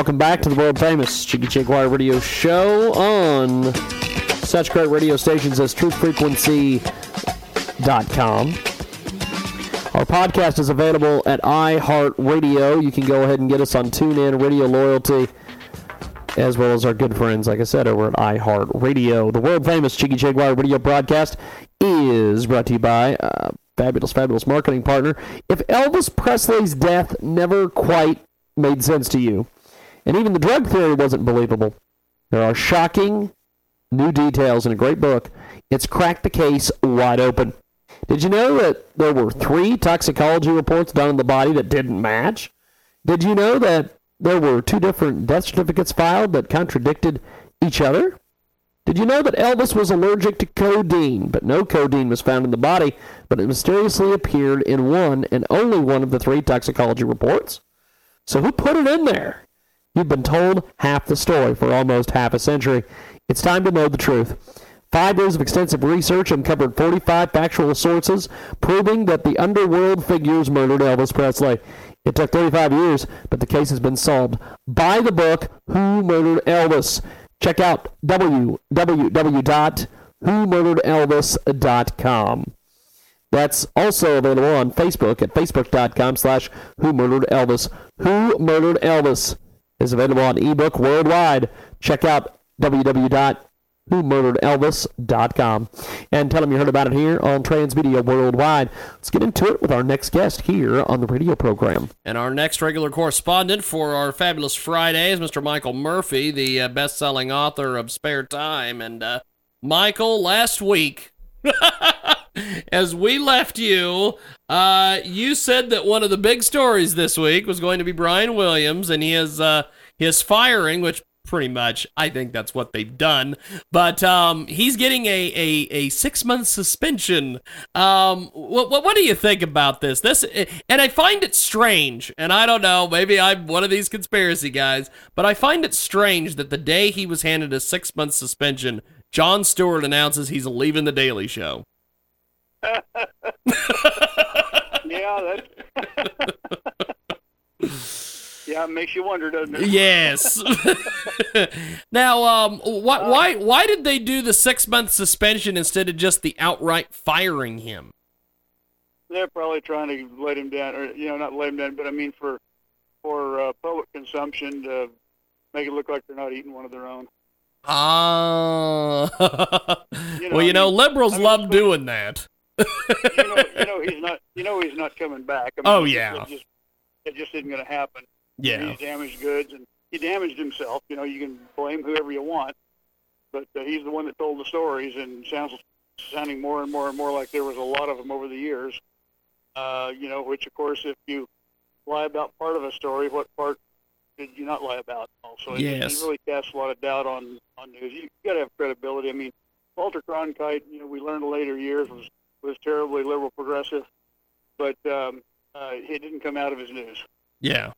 Welcome back to the world famous Jiggy Jaguar Radio Show on such great radio stations as TruthFrequency.com. Our podcast is available at iHeartRadio. You can go ahead and get us on TuneIn, Radio Loyalty, as well as our good friends, like I said, over at iHeartRadio. The world famous Jiggy Jaguar Radio broadcast is brought to you by uh, fabulous, fabulous marketing partner. If Elvis Presley's death never quite made sense to you, and even the drug theory wasn't believable, there are shocking new details in a great book. It's cracked the case wide open. Did you know that there were three toxicology reports done on the body that didn't match? Did you know that there were two different death certificates filed that contradicted each other? Did you know that Elvis was allergic to codeine, but no codeine was found in the body, but it mysteriously appeared in one and only one of the three toxicology reports? So who put it in there? You've been told half the story for almost half a century. It's time to know the truth. Five years of extensive research uncovered 45 factual sources proving that the underworld figures murdered Elvis Presley. It took 35 years, but the case has been solved. Buy the book, Who Murdered Elvis. Check out www.whomurderedelvis.com. That's also available on Facebook at facebook.com slash Who Murdered Elvis. Who Murdered Elvis is available on ebook worldwide. Check out www.whomurderedelvis.com and tell them you heard about it here on Transmedia Worldwide. Let's get into it with our next guest here on the radio program. And our next regular correspondent for our fabulous Friday is Mr. Michael Murphy, the uh, best-selling author of Spare Time. And uh, Michael, last week, as we left you, uh, you said that one of the big stories this week was going to be Brian Williams and his uh, his firing, which pretty much I think that's what they've done. But um, he's getting a, a, a six month suspension. Um, what, what what do you think about this? This and I find it strange, and I don't know, maybe I'm one of these conspiracy guys, but I find it strange that the day he was handed a six month suspension, Jon Stewart announces he's leaving the Daily Show. yeah, that's yeah, it makes you wonder, doesn't it? Yes. now, um, why, uh, why, why did they do the six month suspension instead of just the outright firing him? They're probably trying to let him down, or you know, not let him down, but I mean for for uh, public consumption to make it look like they're not eating one of their own. Ah. Uh, you know, well, you know, mean, liberals I mean, love doing that you know, you know he's not. You know he's not coming back. I mean, oh yeah. It just, it just isn't going to happen. Yeah. He's damaged goods, and he damaged himself. You know, you can blame whoever you want, but uh, he's the one that told the stories, and sounds sounding more and more and more like there was a lot of them over the years. Uh, you know, which of course, if you lie about part of a story, what part did you not lie about? Also, yes. it, really casts a lot of doubt on on news. You, you got to have credibility. I mean, Walter Cronkite, you know, we learned in later years was was terribly liberal progressive, but um, uh, it didn't come out of his news. Yeah.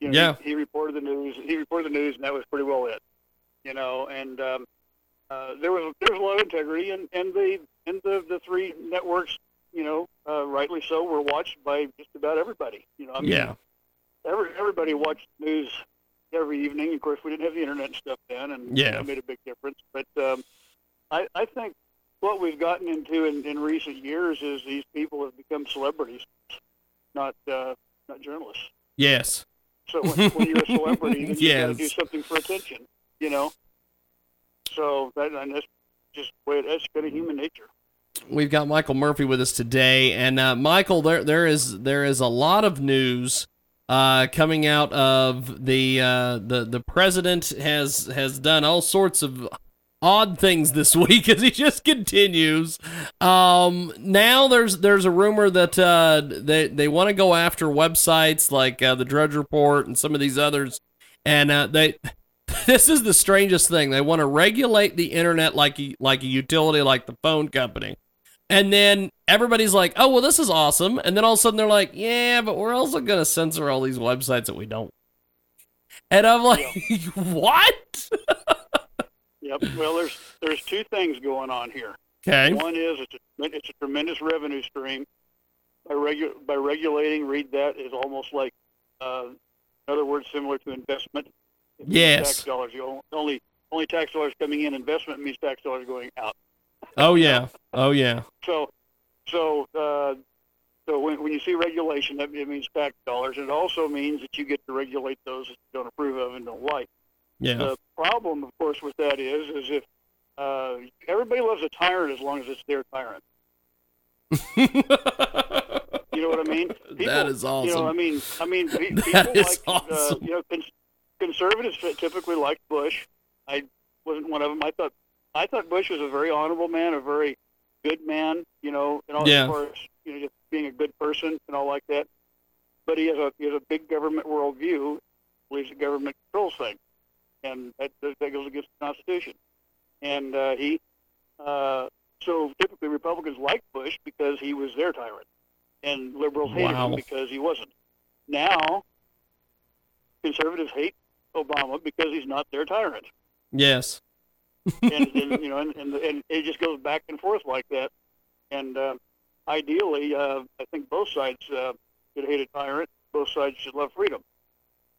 You know, yeah. He, he, reported the news. He reported the news, and that was pretty well it. You know, and um, uh, there was there was a lot of integrity, and and the and the the three networks, you know, uh, rightly so, were watched by just about everybody. You know, I mean, yeah. Every, everybody watched news every evening. Of course, we didn't have the internet and stuff then, and yeah, that made a big difference. But um, I, I think what we've gotten into in, in recent years is these people have become celebrities, not uh, not journalists. Yes. So when, when you're a celebrity, then you yes. got to do something for attention, you know. So that and that's just the way it is. Kind of human nature. We've got Michael Murphy with us today, and uh, Michael, there there is there is a lot of news uh, coming out of the uh, the the president has has done all sorts of odd things this week as he just continues. Um, now there's there's a rumor that uh, they they want to go after websites like uh, the Drudge Report and some of these others, and uh, they. This is the strangest thing. They want to regulate the internet like like a utility, like the phone company. And then everybody's like, "Oh, well, this is awesome." And then all of a sudden they're like, "Yeah, but we're also going to censor all these websites that we don't." And I'm like, "What?" Yep. Well, there's there's two things going on here. Okay. One is it's a, it's a tremendous revenue stream. By regu- by regulating, read that is almost like, uh, in other words, similar to investment. Yes. Tax dollars. You only only tax dollars coming in. Investment means tax dollars going out. Oh yeah. Oh yeah. So, so, uh, so when, when you see regulation, that it means tax dollars. It also means that you get to regulate those that you don't approve of and don't like. Yeah. The problem, of course, with that is, is if uh, everybody loves a tyrant as long as it's their tyrant. You know what I mean? that is awesome. You know, I mean, I mean, pe- people That is like, uh, you know, cons- conservatives typically like Bush. I wasn't one of them. I thought, I thought Bush was a very honorable man, a very good man. You know, and all Yeah. as far as you know, just being a good person and all like that. But he has a he has a big government worldview. Believes that government controls things, and that that goes against the Constitution. And uh, he, uh, so typically Republicans like Bush because he was their tyrant, and liberals hated Wow. him because he wasn't. Now, conservatives hate Obama because he's not their tyrant, yes. and, and you know, and, and and it just goes back and forth like that. And uh, ideally, uh, I think both sides uh, should hate a tyrant. Both sides should love freedom.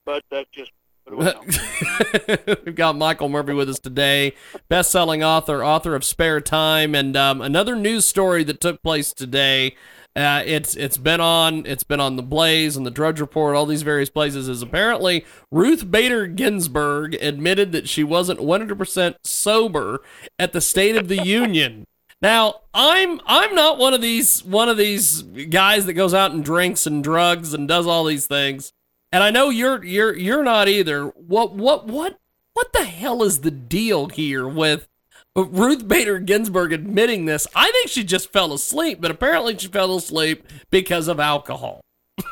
But that's just We've got Michael Murphy with us today, best-selling author, author of Spare Time, and um, another news story that took place today. Uh, it's it's been on it's been on the Blaze and the Drudge Report, all these various places. Is apparently Ruth Bader Ginsburg admitted that she wasn't 100% sober at the State of the Union. Now, I'm I'm not one of these one of these guys that goes out and drinks and drugs and does all these things. And I know you're you're you're not either. What what what what the hell is the deal here with Ruth Bader Ginsburg admitting this? I think she just fell asleep, but apparently she fell asleep because of alcohol. yeah,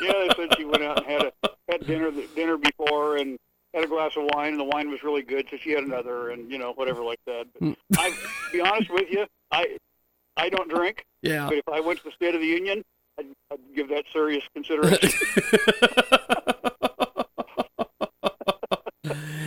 they said she went out and had a had dinner dinner before and had a glass of wine, and the wine was really good, so she had another, and you know whatever like that. But hmm. I, to be honest with you, I I don't drink, Yeah. but if I went to the State of the Union, I'd, I'd give that serious consideration.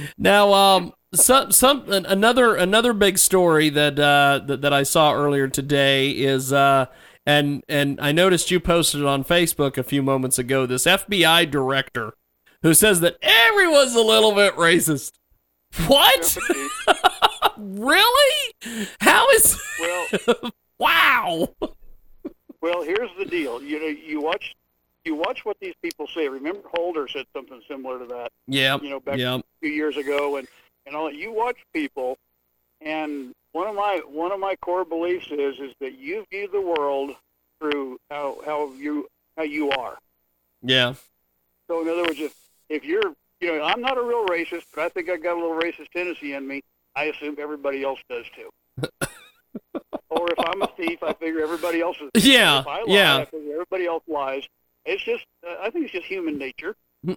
now, um, some some another another big story that uh that, that I saw earlier today is uh and and I noticed you posted it on Facebook a few moments ago. This FBI director who says that everyone's a little bit racist. What? really? How is? well, Wow. Well, here's the deal. You know, you watch you watch what these people say. Remember, Holder said something similar to that. Yeah. You know, back Yeah. a few years ago, and and all you watch people, and one of my one of my core beliefs is is that you view the world through how how you how you are. Yeah. So in other words, if if you're you know I'm not a real racist, but I think I got a little racist tendency in me. I assume everybody else does too. if I'm a thief, I figure everybody else is. Yeah, If I lie, yeah. I figure everybody else lies. It's just uh, I think it's just human nature.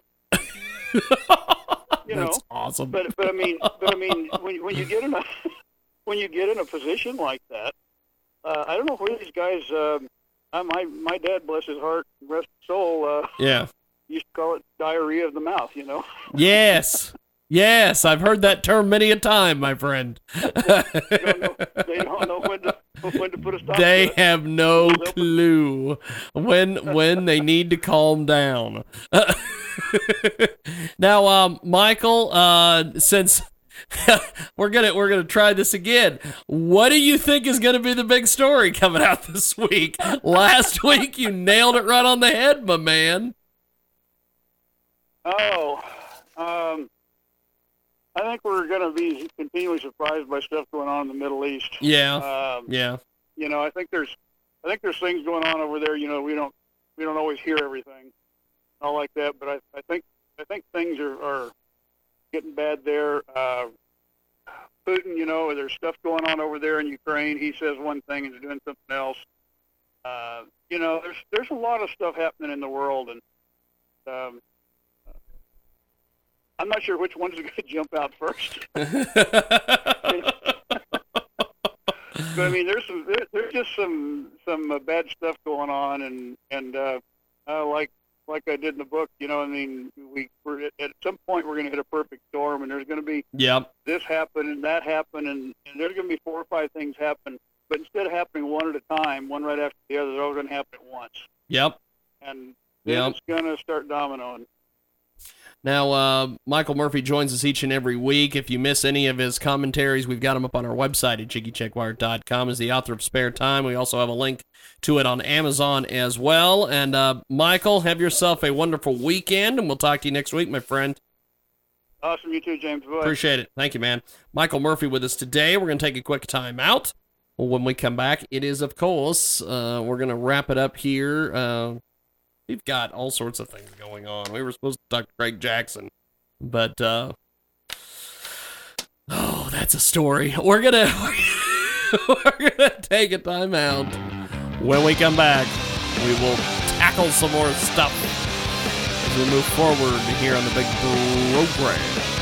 You know, That's awesome. but but I mean, but I mean, when when you get in a when you get in a position like that, uh, I don't know where these guys. Um, uh, my my dad, bless his heart, rest his soul, uh, yeah. used to call it diarrhea of the mouth. You know, Yes. Yes, I've heard that term many a time, my friend. they don't know, they don't know when to when to put a stop. they have no clue when when they need to calm down. now, um, Michael, uh, since we're gonna we're gonna try this again, what do you think is gonna be the big story coming out this week? Last week you nailed it right on the head, my man. Oh, um, I think we're going to be continually surprised by stuff going on in the Middle East. Yeah, Um, yeah, you know, I think there's, I think there's things going on over there. You know, we don't, we don't always hear everything, all like that. But I, I think, I think things are, are getting bad there. Uh, Putin, you know, there's stuff going on over there in Ukraine. He says one thing and is doing something else. Uh, you know, there's, there's a lot of stuff happening in the world, and um, I'm not sure which one's going to jump out first. But I mean, there's some there, there's just some some uh, bad stuff going on, and and uh, uh, like like I did in the book, you know, I mean, we we're at, at some point we're going to hit a perfect storm, and there's going to be yep, this happen and that happen, and, and there's going to be four or five things happen. But instead of happening one at a time, one right after the other, they're all going to happen at once, yep. and Yep. it's going to start dominoing. Now, uh, Michael Murphy joins us each and every week. If you miss any of his commentaries, we've got them up on our website at jiggyjaguar.com. As the author of Spare Time, we also have a link to it on Amazon as well. And uh, Michael, have yourself a wonderful weekend, and we'll talk to you next week, my friend. Awesome, you too, James. Bye. Appreciate it. Thank you, man. Michael Murphy with us today. We're going to take a quick time out. When we come back, it is, of course, uh, we're going to wrap it up here. Uh, we've got all sorts of things going on. We were supposed to talk to Craig Jackson, but uh, oh, that's a story. We're gonna we're gonna take a timeout. When we come back, we will tackle some more stuff as we move forward here on the big program.